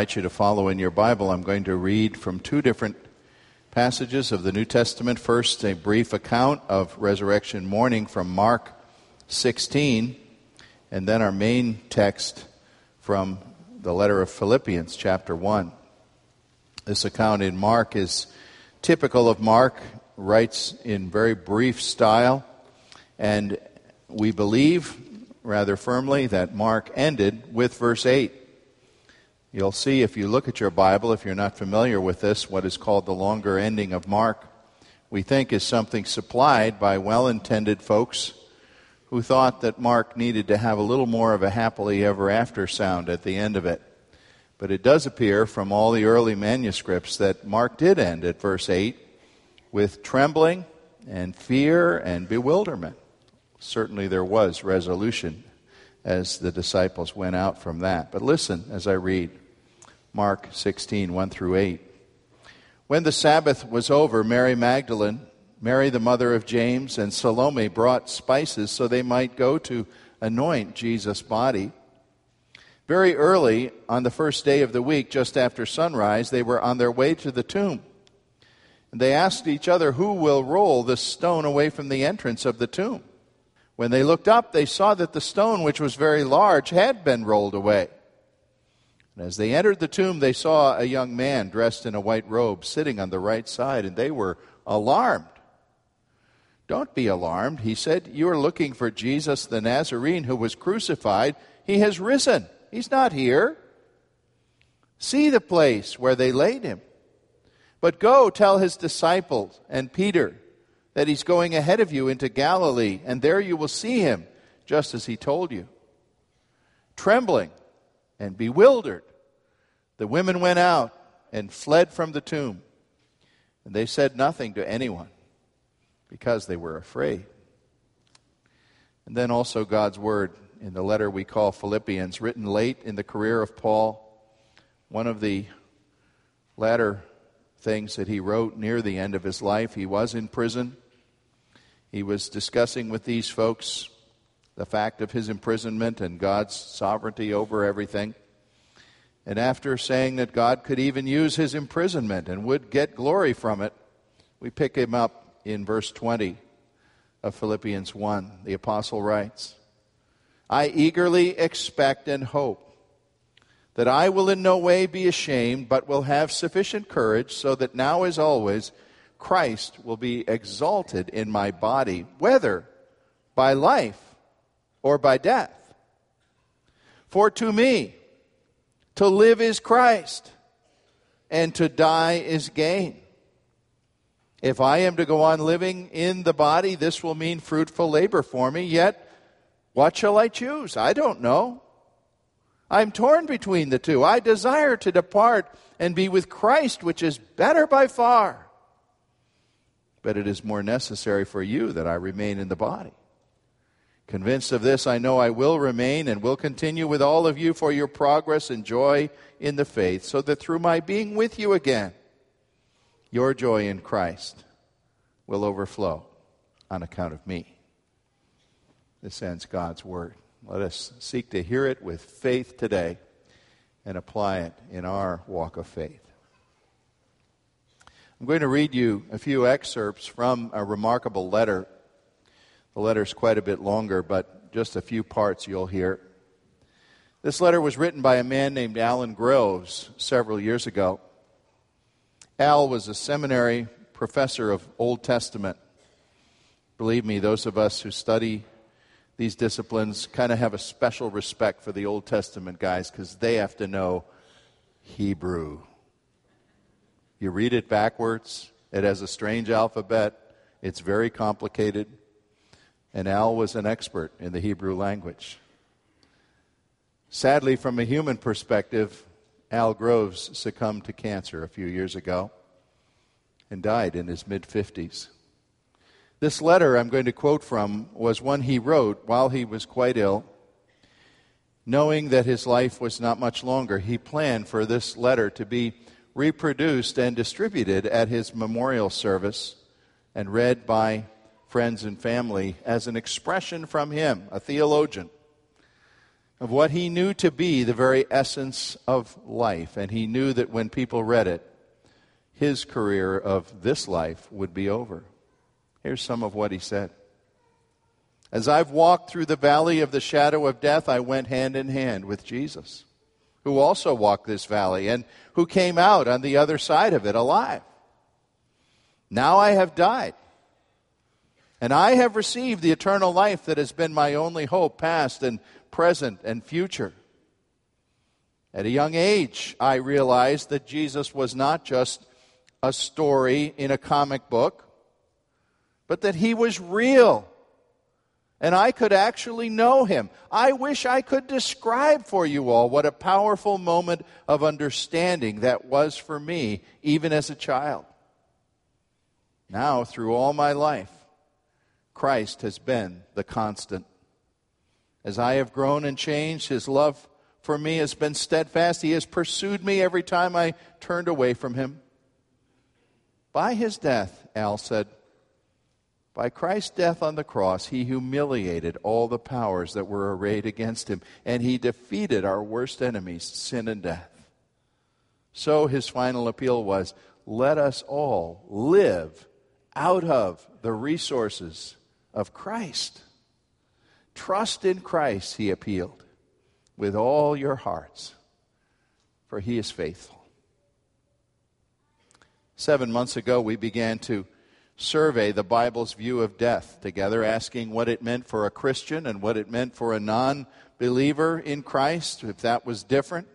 Invite you to follow in your Bible. I'm going to read from two different passages of the New Testament. First, a brief account of resurrection morning from Mark 16, and then our main text from the letter of Philippians, chapter 1. This account in Mark is typical of Mark, writes in very brief style, and we believe rather firmly that Mark ended with verse 8. You'll see if you look at your Bible, if you're not familiar with this, what is called the longer ending of Mark, we think is something supplied by well intended folks who thought that Mark needed to have a little more of a happily ever after sound at the end of it. But it does appear from all the early manuscripts that Mark did end at verse 8 with trembling and fear and bewilderment. Certainly there was resolution as the disciples went out from that. But listen as I read. Mark 16, 1 through 8. When the Sabbath was over, Mary Magdalene, Mary the mother of James, and Salome brought spices so they might go to anoint Jesus' body. Very early on the first day of the week, just after sunrise, they were on their way to the tomb. And they asked each other, Who will roll the stone away from the entrance of the tomb? When they looked up, they saw that the stone, which was very large, had been rolled away. And as they entered the tomb, they saw a young man dressed in a white robe sitting on the right side, and they were alarmed. Don't be alarmed, he said. You are looking for Jesus the Nazarene who was crucified. He has risen. He's not here. See the place where they laid him. But go tell his disciples and Peter that he's going ahead of you into Galilee, and there you will see him, just as he told you. Trembling and bewildered, the women went out and fled from the tomb, and they said nothing to anyone because they were afraid. And then also God's word in the letter we call Philippians, written late in the career of Paul, one of the latter things that he wrote near the end of his life. He was in prison. He was discussing with these folks the fact of his imprisonment and God's sovereignty over everything. And after saying that God could even use his imprisonment and would get glory from it, we pick him up in verse 20 of Philippians 1. The apostle writes, I eagerly expect and hope that I will in no way be ashamed, but will have sufficient courage, so that now as always Christ will be exalted in my body, whether by life or by death. For to me, to live is Christ, and to die is gain. If I am to go on living in the body, this will mean fruitful labor for me. Yet, what shall I choose? I don't know. I'm torn between the two. I desire to depart and be with Christ, which is better by far. But it is more necessary for you that I remain in the body. Convinced of this, I know I will remain and will continue with all of you for your progress and joy in the faith, so that through my being with you again, your joy in Christ will overflow on account of me. This ends God's word. Let us seek to hear it with faith today and apply it in our walk of faith. I'm going to read you a few excerpts from a remarkable letter the letter's quite a bit longer, but just a few parts you'll hear. This letter was written by a man named Alan Groves several years ago. Al was a seminary professor of Old Testament. Believe me, those of us who study these disciplines kind of have a special respect for the Old Testament guys because they have to know Hebrew. You read it backwards, It has a strange alphabet, it's very complicated, and Al was an expert in the Hebrew language. Sadly, from a human perspective, Al Groves succumbed to cancer a few years ago and died in his mid 50s. This letter I'm going to quote from was one he wrote while he was quite ill. Knowing that his life was not much longer, he planned for this letter to be reproduced and distributed at his memorial service and read by friends and family as an expression from him, a theologian, of what he knew to be the very essence of life. And he knew that when people read it, his career of this life would be over. Here's some of what he said. As I've walked through the valley of the shadow of death, I went hand in hand with Jesus, who also walked this valley and who came out on the other side of it alive. Now I have died, and I have received the eternal life that has been my only hope, past and present and future. At a young age, I realized that Jesus was not just a story in a comic book but that he was real. And I could actually know him. I wish I could describe for you all what a powerful moment of understanding that was for me, even as a child. Now, through all my life, Christ has been the constant. As I have grown and changed, his love for me has been steadfast. He has pursued me every time I turned away from him. By his death, Al said, by Christ's death on the cross, he humiliated all the powers that were arrayed against him, and he defeated our worst enemies, sin and death. So his final appeal was let us all live out of the resources of Christ. Trust in Christ, he appealed, with all your hearts, for he is faithful. Seven months ago, we began to survey the Bible's view of death together, asking what it meant for a Christian and what it meant for a non believer in Christ, if that was different.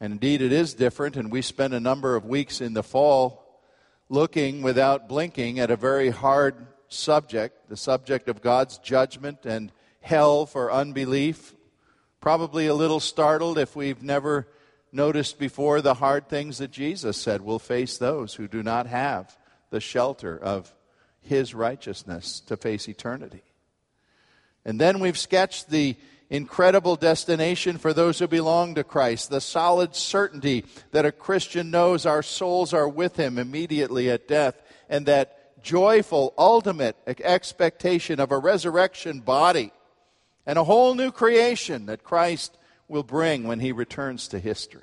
And indeed, it is different, and we spent a number of weeks in the fall looking without blinking at a very hard subject the subject of God's judgment and hell for unbelief. Probably a little startled if we've never noticed before the hard things that Jesus said will face those who do not have the shelter of his righteousness to face eternity. And then we've sketched the incredible destination for those who belong to Christ, the solid certainty that a Christian knows our souls are with him immediately at death, and that joyful, ultimate expectation of a resurrection body and a whole new creation that Christ will bring when he returns to history.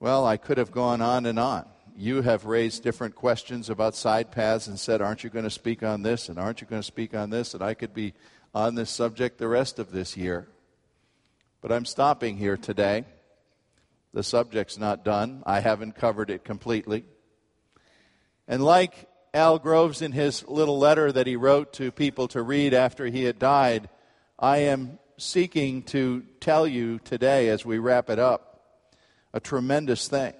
Well, I could have gone on and on you have raised different questions about side paths and said, Aren't you going to speak on this? And aren't you going to speak on this? And I could be on this subject the rest of this year. But I'm stopping here today. The subject's not done, I haven't covered it completely. And like Al Groves in his little letter that he wrote to people to read after he had died, I am seeking to tell you today as we wrap it up a tremendous thing.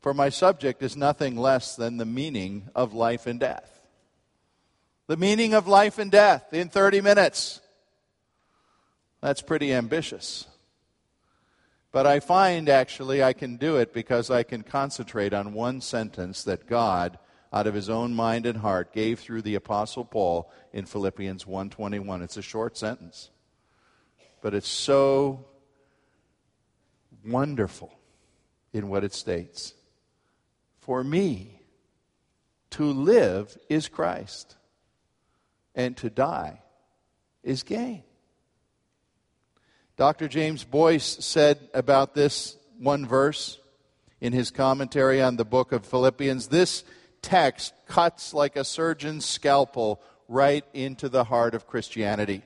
For my subject is nothing less than the meaning of life and death. The meaning of life and death in 30 minutes. That's pretty ambitious. But I find actually I can do it because I can concentrate on one sentence that God out of his own mind and heart gave through the apostle Paul in Philippians 1:21. It's a short sentence. But it's so wonderful in what it states. For me, to live is Christ, and to die is gain. Dr. James Boice said about this one verse in his commentary on the book of Philippians this text cuts like a surgeon's scalpel right into the heart of Christianity.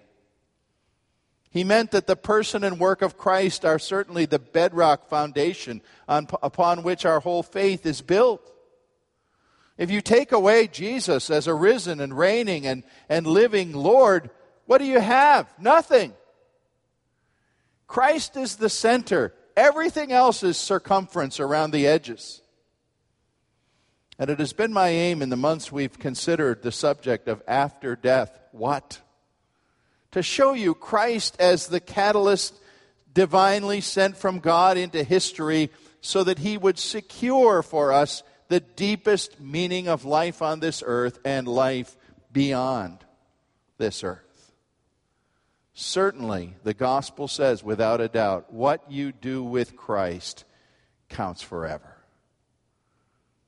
He meant that the person and work of Christ are certainly the bedrock foundation on, upon which our whole faith is built. If you take away Jesus as a risen and reigning and, and living Lord, what do you have? Nothing. Christ is the center. Everything else is circumference around the edges. And it has been my aim in the months we've considered the subject of after death. What? To show you Christ as the catalyst divinely sent from God into history so that he would secure for us the deepest meaning of life on this earth and life beyond this earth. Certainly, the gospel says without a doubt, what you do with Christ counts forever.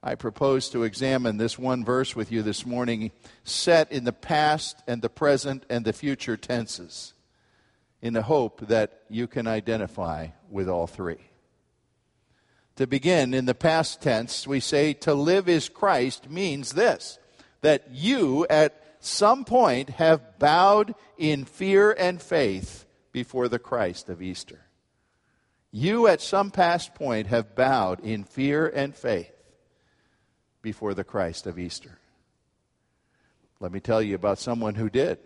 I propose to examine this one verse with you this morning, set in the past and the present and the future tenses, in the hope that you can identify with all three. To begin, in the past tense, we say to live is Christ means this that you at some point have bowed in fear and faith before the Christ of Easter. You at some past point have bowed in fear and faith before the Christ of Easter. Let me tell you about someone who did.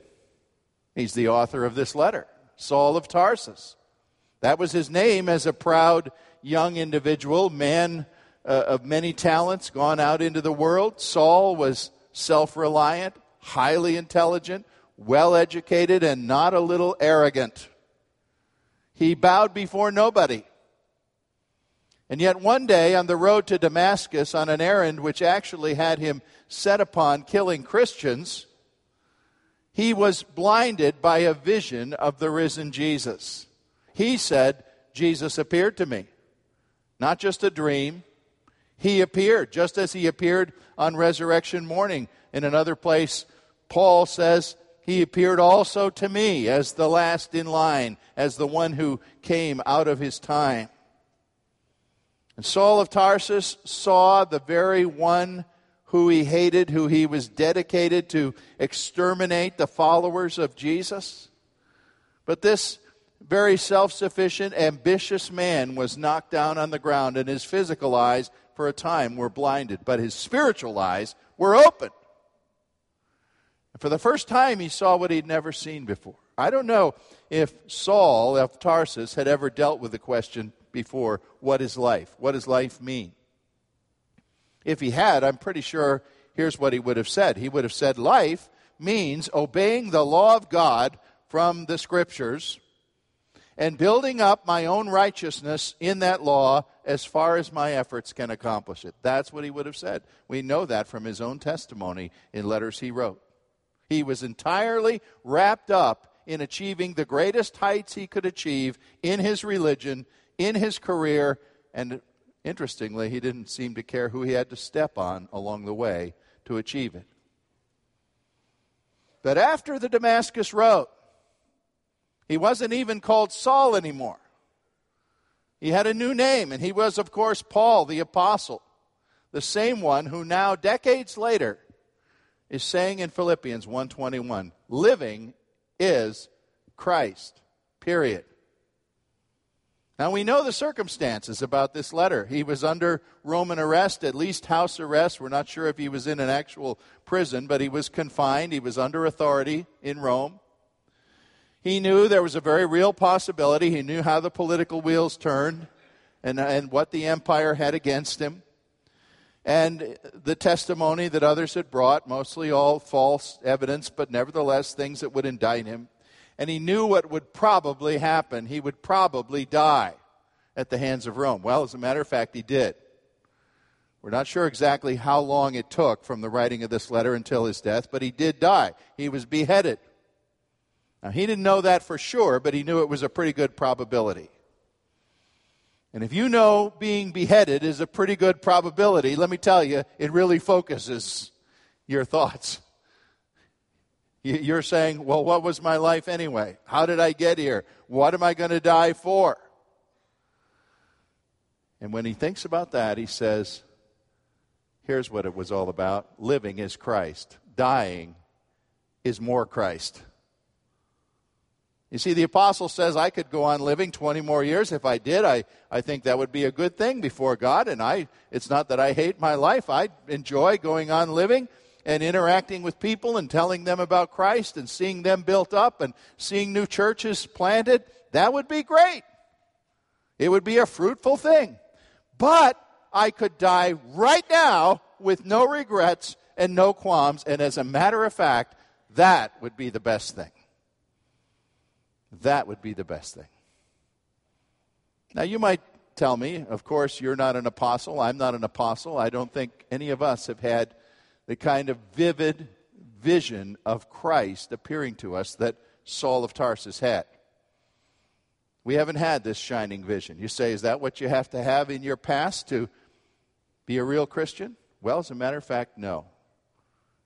He's the author of this letter, Saul of Tarsus. That was his name as a proud young individual, man uh, of many talents, gone out into the world. Saul was self reliant, highly intelligent, well educated, and not a little arrogant. He bowed before nobody. And yet, one day on the road to Damascus, on an errand which actually had him set upon killing Christians, he was blinded by a vision of the risen Jesus. He said, Jesus appeared to me. Not just a dream. He appeared, just as he appeared on resurrection morning. In another place, Paul says, He appeared also to me as the last in line, as the one who came out of his time. And Saul of Tarsus saw the very one who he hated, who he was dedicated to exterminate the followers of Jesus. But this very self sufficient, ambitious man was knocked down on the ground, and his physical eyes, for a time, were blinded, but his spiritual eyes were open. For the first time, he saw what he'd never seen before. I don't know if Saul of Tarsus had ever dealt with the question before what is life? What does life mean? If he had, I'm pretty sure here's what he would have said. He would have said, Life means obeying the law of God from the scriptures and building up my own righteousness in that law as far as my efforts can accomplish it. That's what he would have said. We know that from his own testimony in letters he wrote. He was entirely wrapped up in achieving the greatest heights he could achieve in his religion in his career, and interestingly, he didn't seem to care who he had to step on along the way to achieve it. But after the Damascus Road, he wasn't even called Saul anymore. He had a new name, and he was, of course, Paul the Apostle, the same one who now, decades later, is saying in Philippians 1:21, living is Christ. Period. Now we know the circumstances about this letter. He was under Roman arrest, at least house arrest. We're not sure if he was in an actual prison, but he was confined. He was under authority in Rome. He knew there was a very real possibility. He knew how the political wheels turned and, and what the empire had against him. And the testimony that others had brought, mostly all false evidence, but nevertheless things that would indict him and he knew what would probably happen. He would probably die at the hands of Rome. Well, as a matter of fact, he did. We're not sure exactly how long it took from the writing of this letter until his death, but he did die. He was beheaded. Now, he didn't know that for sure, but he knew it was a pretty good probability. And if you know being beheaded is a pretty good probability, let me tell you, it really focuses your thoughts. You're saying, well, what was my life anyway? How did I get here? What am I going to die for? And when he thinks about that, he says, here's what it was all about living is Christ, dying is more Christ. You see, the apostle says I could go on living 20 more years. If I did, I, I think that would be a good thing before God. And I, it's not that I hate my life. I enjoy going on living and interacting with people and telling them about Christ and seeing them built up and seeing new churches planted, that would be great. It would be a fruitful thing. But I could die right now with no regrets and no qualms. And as a matter of fact, that would be the best thing. That would be the best thing. Now, you might tell me, of course, you're not an apostle. I'm not an apostle. I don't think any of us have had the kind of vivid vision of Christ appearing to us that Saul of Tarsus had. We haven't had this shining vision. You say, is that what you have to have in your past to be a real Christian? Well, as a matter of fact, no.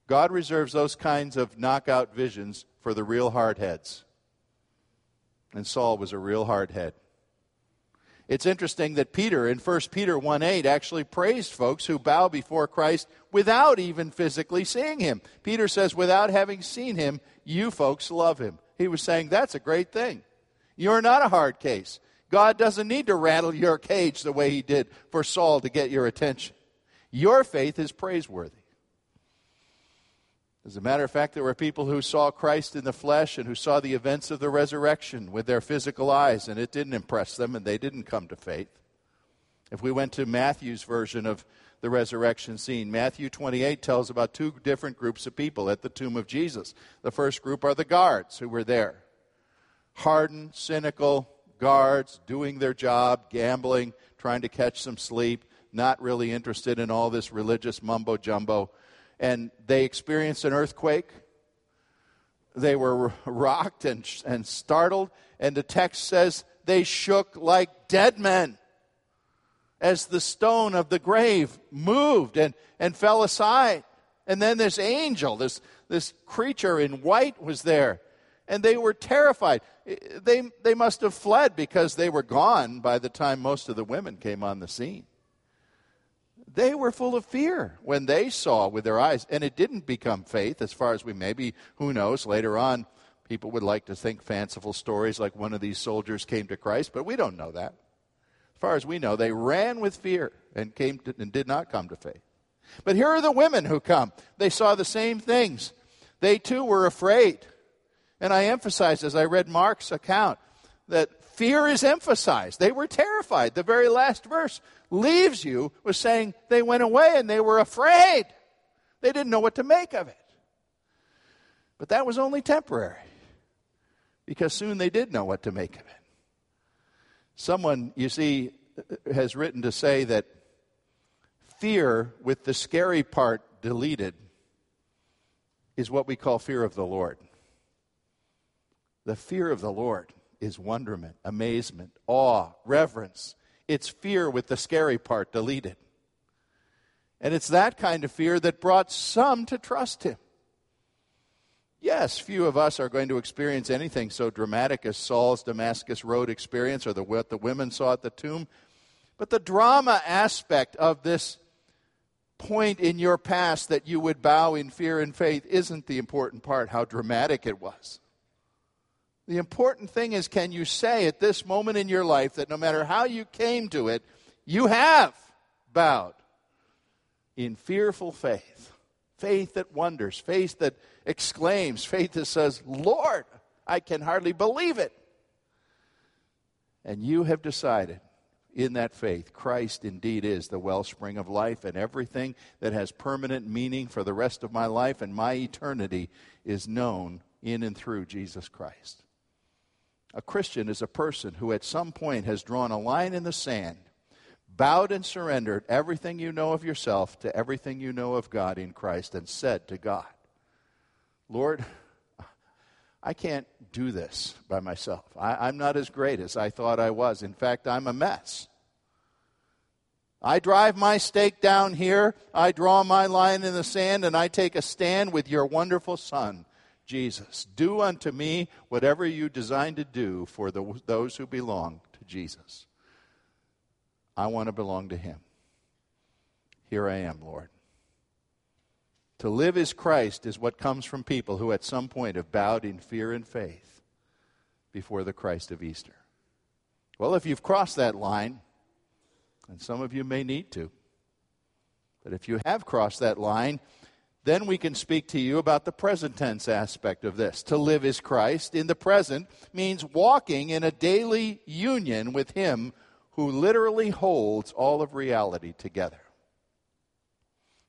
God reserves those kinds of knockout visions for the real hardheads. And Saul was a real hardhead. It's interesting that Peter in 1 Peter 1 8 actually praised folks who bow before Christ without even physically seeing him. Peter says, without having seen him, you folks love him. He was saying, that's a great thing. You're not a hard case. God doesn't need to rattle your cage the way he did for Saul to get your attention. Your faith is praiseworthy. As a matter of fact, there were people who saw Christ in the flesh and who saw the events of the resurrection with their physical eyes, and it didn't impress them, and they didn't come to faith. If we went to Matthew's version of the resurrection scene, Matthew 28 tells about two different groups of people at the tomb of Jesus. The first group are the guards who were there hardened, cynical guards doing their job, gambling, trying to catch some sleep, not really interested in all this religious mumbo jumbo and they experienced an earthquake. They were rocked and, and startled, and the text says they shook like dead men as the stone of the grave moved and, and fell aside. And then this angel, this, this creature in white, was there. And they were terrified. They, they must have fled because they were gone by the time most of the women came on the scene. They were full of fear when they saw with their eyes, and it didn't become faith, as far as we maybe, who knows, later on, people would like to think fanciful stories like one of these soldiers came to Christ, but we don't know that. As far as we know, they ran with fear and came to, and did not come to faith. But here are the women who come. They saw the same things. They too were afraid. And I emphasized as I read Mark's account that fear is emphasized. They were terrified. The very last verse leaves you with saying they went away and they were afraid. They didn't know what to make of it. But that was only temporary because soon they did know what to make of it. Someone, you see, has written to say that fear with the scary part deleted is what we call fear of the Lord. The fear of the Lord is wonderment, amazement, awe, reverence. It's fear with the scary part deleted. And it's that kind of fear that brought some to trust him. Yes, few of us are going to experience anything so dramatic as Saul's Damascus Road experience or the, what the women saw at the tomb. But the drama aspect of this point in your past that you would bow in fear and faith isn't the important part, how dramatic it was. The important thing is can you say at this moment in your life that no matter how you came to it, you have bowed in fearful faith? Faith that wonders, faith that exclaims, faith that says, Lord, I can hardly believe it. And you have decided in that faith, Christ indeed is the wellspring of life, and everything that has permanent meaning for the rest of my life and my eternity is known in and through Jesus Christ. A Christian is a person who at some point has drawn a line in the sand, bowed and surrendered everything you know of yourself to everything you know of God in Christ, and said to God, Lord, I can't do this by myself. I, am not as great as I thought I was. In fact, I'm a mess. I drive my stake down here, I draw my line in the sand, and I take a stand with your wonderful Son Jesus. Do unto me whatever you design to do for the, those who belong to Jesus. I want to belong to Him. Here I am, Lord. To live as Christ is what comes from people who at some point have bowed in fear and faith before the Christ of Easter. Well, if you've crossed that line, and some of you may need to, but if you have crossed that line, then we can speak to you about the present tense aspect of this. To live is Christ in the present means walking in a daily union with Him who literally holds all of reality together.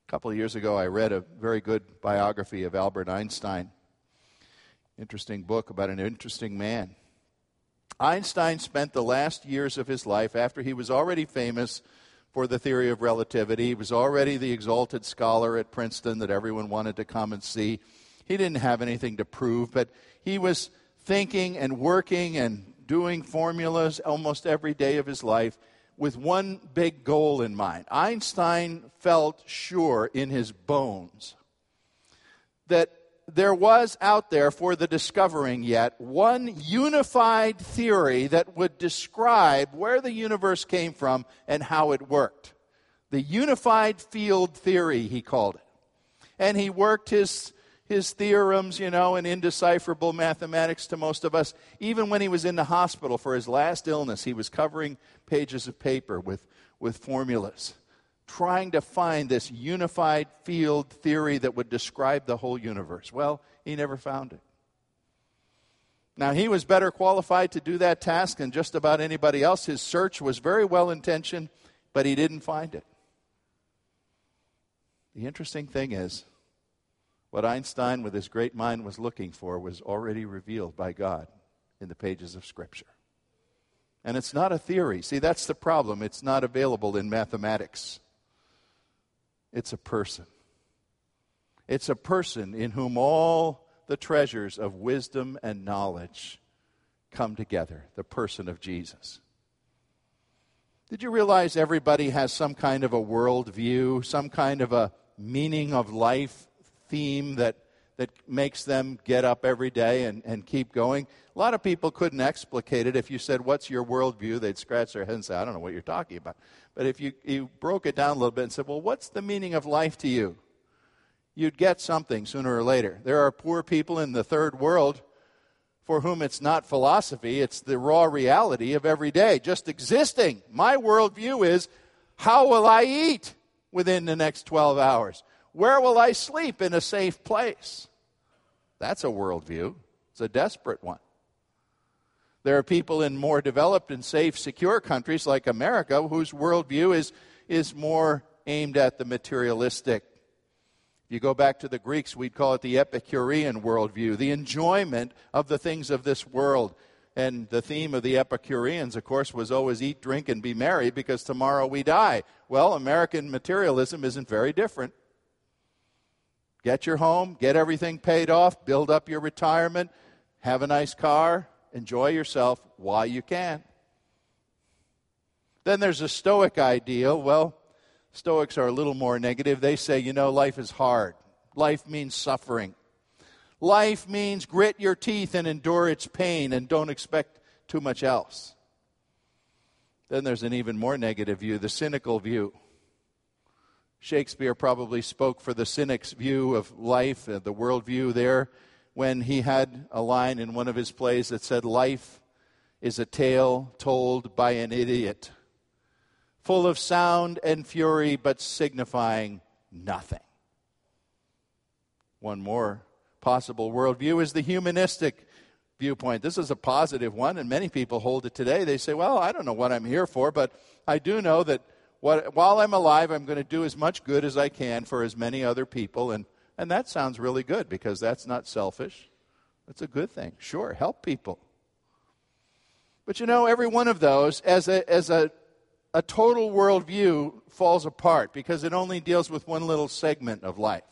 A couple of years ago, I read a very good biography of Albert Einstein. Interesting book about an interesting man. Einstein spent the last years of his life, after he was already famous for the theory of relativity, he was already the exalted scholar at Princeton that everyone wanted to come and see. He didn't have anything to prove, but he was thinking and working and doing formulas almost every day of his life with one big goal in mind. Einstein felt sure in his bones that there was out there for the discovering yet one unified theory that would describe where the universe came from and how it worked. The unified field theory, he called it. And he worked his his theorems, you know, and indecipherable mathematics to most of us. Even when he was in the hospital for his last illness, he was covering pages of paper with, with formulas, trying to find this unified field theory that would describe the whole universe. Well, he never found it. Now, he was better qualified to do that task than just about anybody else. His search was very well intentioned, but he didn't find it. The interesting thing is, what Einstein, with his great mind, was looking for was already revealed by God in the pages of Scripture. And it's not a theory. See, that's the problem. It's not available in mathematics, it's a person. It's a person in whom all the treasures of wisdom and knowledge come together the person of Jesus. Did you realize everybody has some kind of a worldview, some kind of a meaning of life theme that, that makes them get up every day and, and keep going. A lot of people couldn't explicate it. If you said, What's your worldview? they'd scratch their head and say, I don't know what you're talking about. But if you, you broke it down a little bit and said, Well, what's the meaning of life to you? You'd get something sooner or later. There are poor people in the third world for whom it's not philosophy, it's the raw reality of every day, just existing. My worldview is how will I eat within the next 12 hours? Where will I sleep in a safe place? That's a worldview. It's a desperate one. There are people in more developed and safe, secure countries like America whose worldview is, is more aimed at the materialistic. If you go back to the Greeks, we'd call it the Epicurean worldview, the enjoyment of the things of this world. And the theme of the Epicureans, of course, was always eat, drink, and be merry because tomorrow we die. Well, American materialism isn't very different. Get your home, get everything paid off, build up your retirement, have a nice car, enjoy yourself while you can. Then there's a Stoic ideal. Well, Stoics are a little more negative. They say, you know, life is hard, life means suffering. Life means grit your teeth and endure its pain and don't expect too much else. Then there's an even more negative view, the cynical view. Shakespeare probably spoke for the cynic's view of life, uh, the worldview there, when he had a line in one of his plays that said, Life is a tale told by an idiot, full of sound and fury, but signifying nothing. One more possible worldview is the humanistic viewpoint. This is a positive one, and many people hold it today. They say, Well, I don't know what I'm here for, but I do know that what, while I'm alive, I'm going to do as much good as I can for as many other people. And, and that sounds really good because that's not selfish. That's a good thing. Sure, help people. But you know, every one of those, as a, as a, a total worldview, falls apart because it only deals with one little segment of life.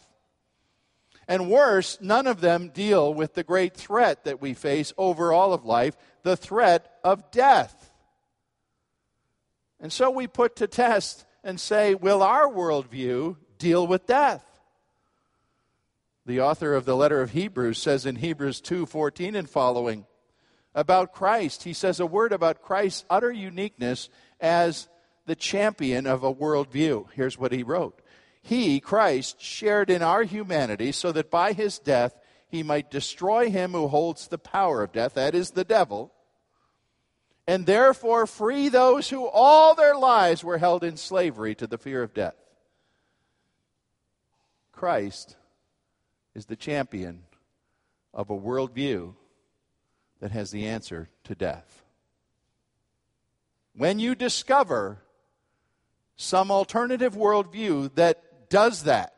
And worse, none of them deal with the great threat that we face over all of life the threat of death. And so we put to test and say, will our worldview deal with death? The author of the letter of Hebrews says in Hebrews 2:14 and following about Christ, he says a word about Christ's utter uniqueness as the champion of a worldview. Here's what he wrote. He, Christ, shared in our humanity so that by his death he might destroy him who holds the power of death, that is the devil, and therefore free those who all their lives were held in slavery to the fear of death. Christ is the champion of a worldview that has the answer to death. When you discover some alternative worldview that does that,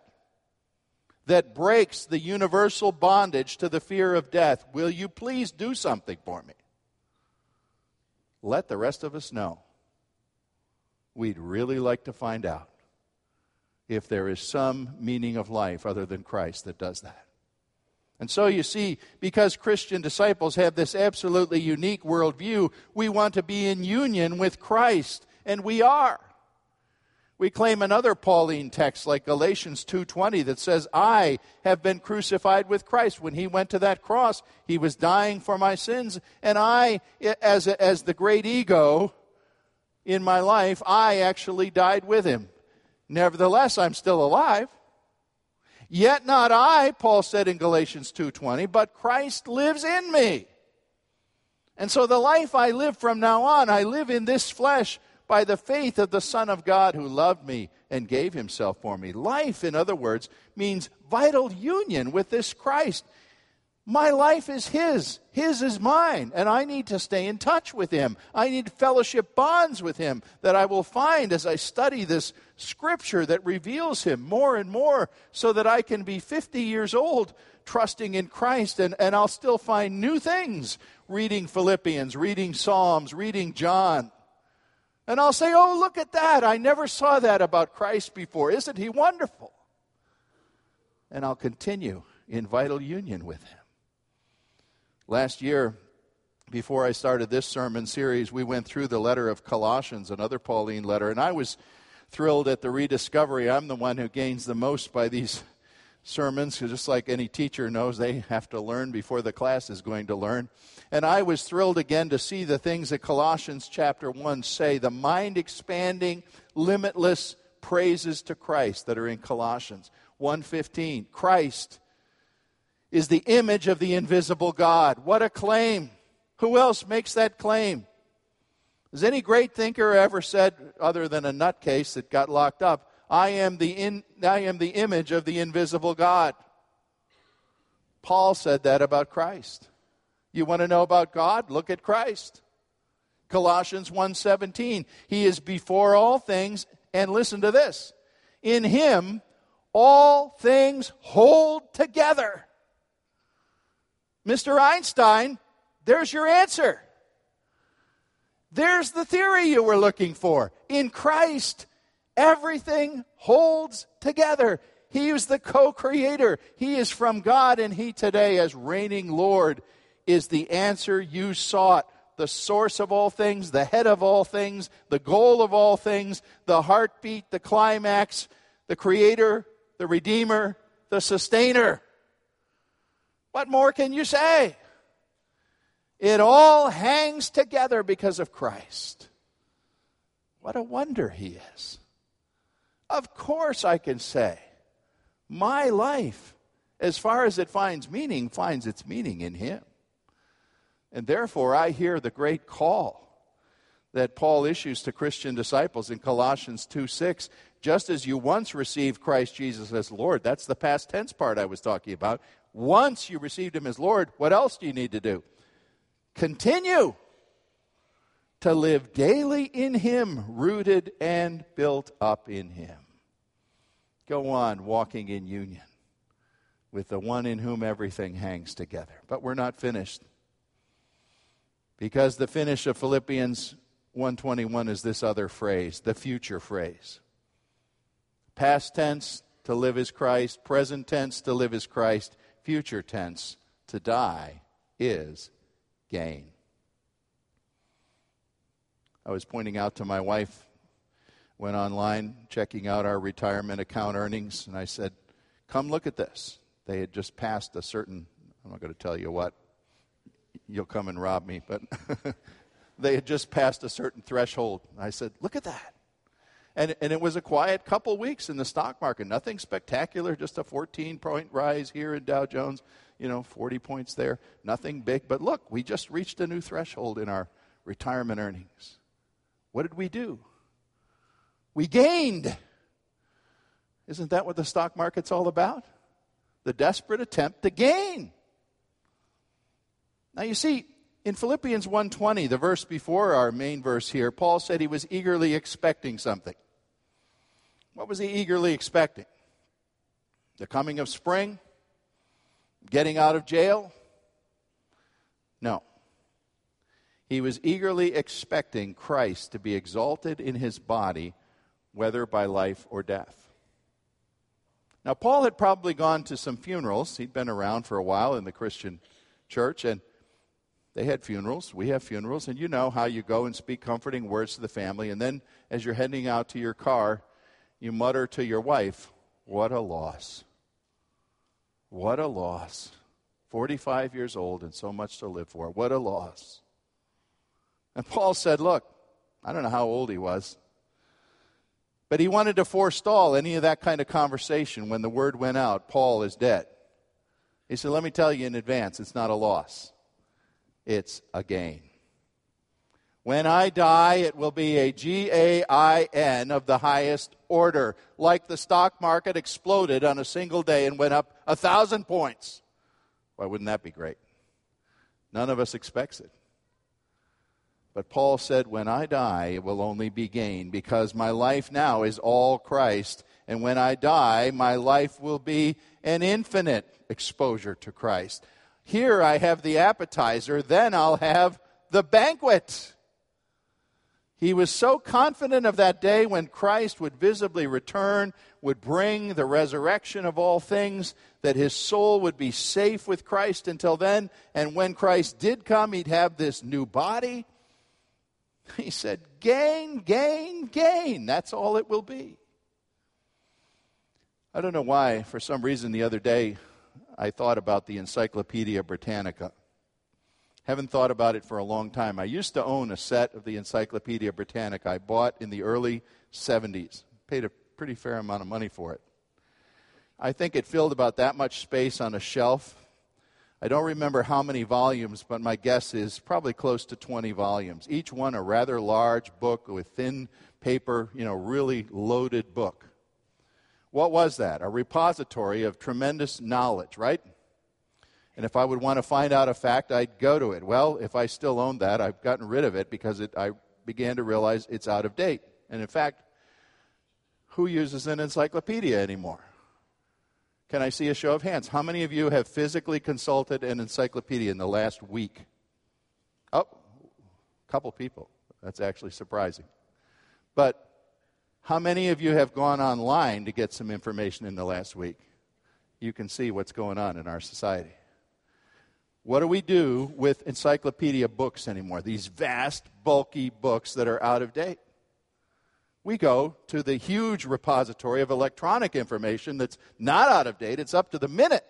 that breaks the universal bondage to the fear of death, will you please do something for me? Let the rest of us know. We'd really like to find out if there is some meaning of life other than Christ that does that. And so you see, because Christian disciples have this absolutely unique worldview, we want to be in union with Christ, and we are. We claim another Pauline text like Galatians 2:20 that says, "I have been crucified with Christ." When he went to that cross, he was dying for my sins, and I as as the great ego in my life, I actually died with him. Nevertheless, I'm still alive. Yet not I, Paul said in Galatians 2:20, but Christ lives in me. And so the life I live from now on, I live in this flesh by the faith of the Son of God who loved me and gave himself for me. Life, in other words, means vital union with this Christ. My life is His, His is mine, and I need to stay in touch with Him. I need fellowship bonds with Him that I will find as I study this scripture that reveals Him more and more so that I can be 50 years old trusting in Christ and, and I'll still find new things reading Philippians, reading Psalms, reading John. And I'll say, oh, look at that. I never saw that about Christ before. Isn't He wonderful? And I'll continue in vital union with Him. Last year, before I started this sermon series, we went through the letter of Colossians, another Pauline letter, and I was thrilled at the rediscovery. I'm the one who gains the most by these sermons, just like any teacher knows, they have to learn before the class is going to learn. And I was thrilled again to see the things that Colossians chapter 1 say, the mind expanding, limitless praises to Christ that are in Colossians 1:15. Christ is the image of the invisible God. What a claim! Who else makes that claim? Has any great thinker ever said, other than a nutcase that got locked up, I am the, in, I am the image of the invisible God? Paul said that about Christ. You want to know about God? Look at Christ. Colossians 1:17. He is before all things and listen to this. In him all things hold together. Mr. Einstein, there's your answer. There's the theory you were looking for. In Christ, everything holds together. He is the co creator. He is from God, and He today, as reigning Lord, is the answer you sought. The source of all things, the head of all things, the goal of all things, the heartbeat, the climax, the creator, the redeemer, the sustainer. What more can you say? It all hangs together because of Christ. What a wonder He is. Of course, I can say, my life, as far as it finds meaning, finds its meaning in Him. And therefore, I hear the great call that Paul issues to Christian disciples in Colossians 2 6. Just as you once received Christ Jesus as Lord, that's the past tense part I was talking about. Once you received him as Lord, what else do you need to do? Continue to live daily in him, rooted and built up in him. Go on walking in union with the one in whom everything hangs together. But we're not finished. Because the finish of Philippians 121 is this other phrase, the future phrase. Past tense, to live as Christ. Present tense, to live as Christ future tense, to die is gain. I was pointing out to my wife, went online checking out our retirement account earnings, and I said, Come look at this. They had just passed a certain, I'm not going to tell you what, you'll come and rob me, but they had just passed a certain threshold. I said, Look at that. And, and it was a quiet couple weeks in the stock market. Nothing spectacular, just a 14 point rise here in Dow Jones, you know, 40 points there. Nothing big. But look, we just reached a new threshold in our retirement earnings. What did we do? We gained. Isn't that what the stock market's all about? The desperate attempt to gain. Now you see, in Philippians 1:20, the verse before our main verse here, Paul said he was eagerly expecting something. What was he eagerly expecting? The coming of spring? Getting out of jail? No. He was eagerly expecting Christ to be exalted in his body, whether by life or death. Now, Paul had probably gone to some funerals. He'd been around for a while in the Christian church, and they had funerals. We have funerals, and you know how you go and speak comforting words to the family, and then as you're heading out to your car, you mutter to your wife, What a loss! What a loss. 45 years old and so much to live for. What a loss. And Paul said, Look, I don't know how old he was, but he wanted to forestall any of that kind of conversation when the word went out Paul is dead. He said, Let me tell you in advance, it's not a loss, it's a gain. When I die, it will be a G A I N of the highest order, like the stock market exploded on a single day and went up a thousand points. Why wouldn't that be great? None of us expects it. But Paul said, When I die, it will only be gain, because my life now is all Christ. And when I die, my life will be an infinite exposure to Christ. Here I have the appetizer, then I'll have the banquet. He was so confident of that day when Christ would visibly return, would bring the resurrection of all things, that his soul would be safe with Christ until then. And when Christ did come, he'd have this new body He said, Gain, gain, gain. That's all it will be. I don't know why, for some reason the other day, I thought about the Encyclopedia Britannica. Haven't thought about it for a long time. I used to own a set of the Encyclopedia Britannica I bought in the early 70s. Paid a pretty fair amount of money for it. I think it filled about that much space on a shelf I don't remember how many volumes, but my guess is probably close to 20 volumes. Each one a rather large book with thin paper, you know, really loaded book. What was that? A repository of tremendous knowledge, right? And if I would want to find out a fact, I'd go to it. Well, if I still owned that, I've gotten rid of it because it, I began to realize it's out of date. And in fact, who uses an encyclopedia anymore? Can I see a show of hands? How many of you have physically consulted an encyclopedia in the last week? Oh, a couple people. That's actually surprising. But how many of you have gone online to get some information in the last week? You can see what's going on in our society. What do we do with encyclopedia books anymore? These vast, bulky books that are out of date we go to the huge repository of electronic information that's not out of date, it's up to the minute.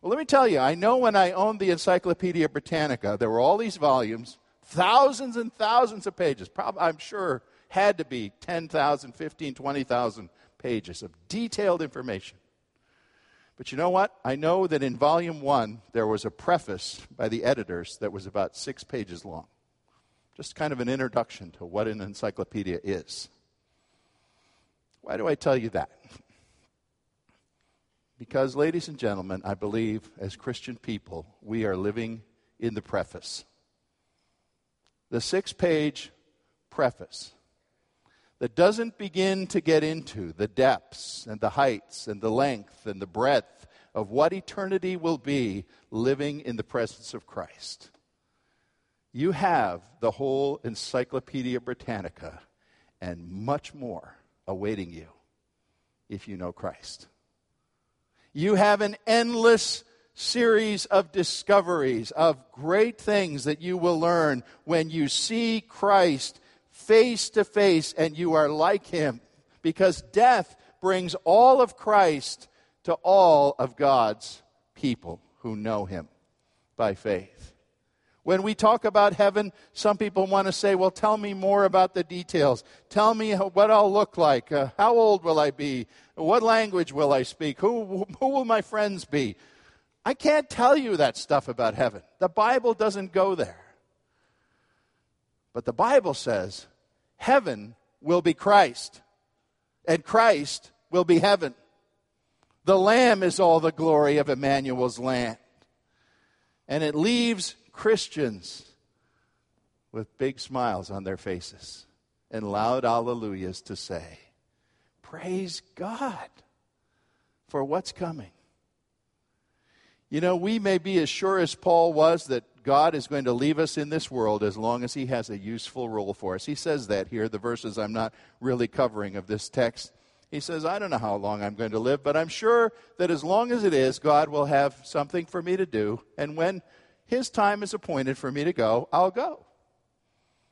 Well, let me tell you, I know when I owned the Encyclopedia Britannica, there were all these volumes, thousands and thousands of pages. Probably, I'm sure had to be 10,000, 15, 20,000 pages of detailed information. But you know what? I know that in volume one, there was a preface by the editors that was about six pages long. Just kind of an introduction to what an encyclopedia is. Why do I tell you that? Because, ladies and gentlemen, I believe as Christian people, we are living in the preface. The six page preface that doesn't begin to get into the depths and the heights and the length and the breadth of what eternity will be living in the presence of Christ. You have the whole Encyclopedia Britannica and much more awaiting you if you know Christ. You have an endless series of discoveries, of great things that you will learn when you see Christ face to face and you are like him. Because death brings all of Christ to all of God's people who know him by faith. When we talk about heaven, some people want to say, well, tell me more about the details. Tell me what I'll look like. Uh, how old will I be? What language will I speak? Who, who will my friends be? I can't tell you that stuff about heaven. The Bible doesn't go there. But the Bible says heaven will be Christ, and Christ will be heaven. The Lamb is all the glory of Emmanuel's land. And it leaves Christians with big smiles on their faces and loud alleluias to say, Praise God. for what's coming. You know, we may be as sure as Paul was that God is going to leave us in this world as long as He has a useful role for us. He says that here, the verses I'm not really covering of this text. He says, I don't know how long I'm going to live, but I'm sure that as long as it is, God will have something for me to do. And when His time is appointed for me to go, I'll go.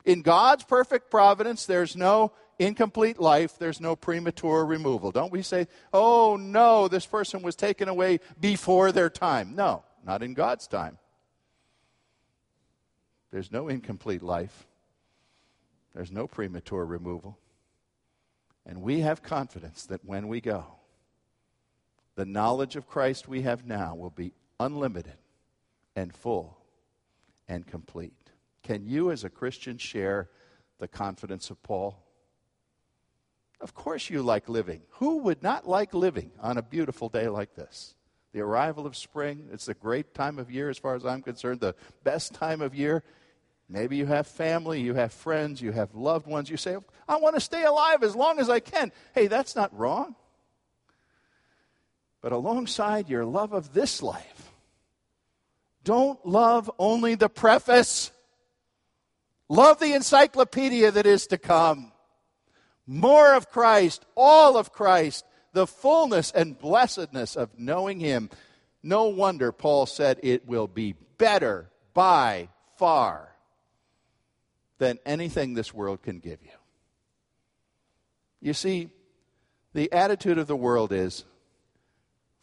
In God's perfect providence, there's no incomplete life, there's no premature removal. Don't we say, oh no, this person was taken away before their time? No, not in God's time. There's no incomplete life, there's no premature removal. And we have confidence that when we go, the knowledge of Christ we have now will be unlimited and full and complete. Can you, as a Christian, share the confidence of Paul? Of course, you like living. Who would not like living on a beautiful day like this? The arrival of spring, it's a great time of year as far as I'm concerned, the best time of year. Maybe you have family, you have friends, you have loved ones. You say, I want to stay alive as long as I can. Hey, that's not wrong. But alongside your love of this life, don't love only the preface. Love the encyclopedia that is to come more of Christ, all of Christ, the fullness and blessedness of knowing Him. No wonder Paul said it will be better by far than anything this world can give you. You see, the attitude of the world is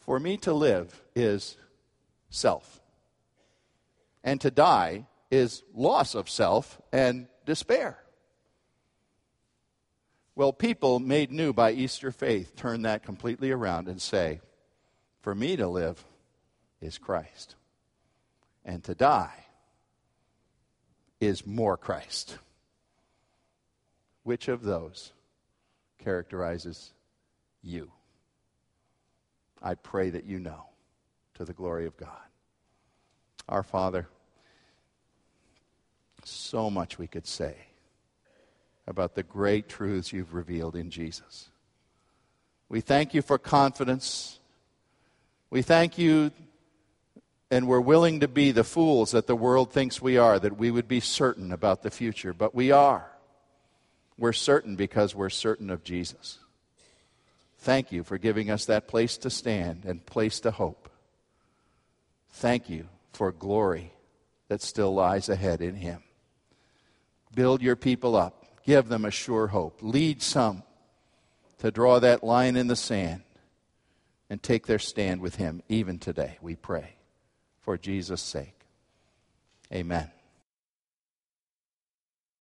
for me to live is self, and to die is loss of self and despair. Well, people made new by Easter faith turn that completely around and say, For me to live is Christ, and to die is more Christ. Which of those characterizes you? I pray that you know to the glory of God. Our Father, so much we could say about the great truths you've revealed in Jesus. We thank you for confidence. We thank you, and we're willing to be the fools that the world thinks we are, that we would be certain about the future, but we are. We're certain because we're certain of Jesus. Thank you for giving us that place to stand and place to hope. Thank you for glory that still lies ahead in Him. Build your people up give them a sure hope. Lead some to draw that line in the sand and take their stand with Him even today, we pray, for Jesus' sake. Amen.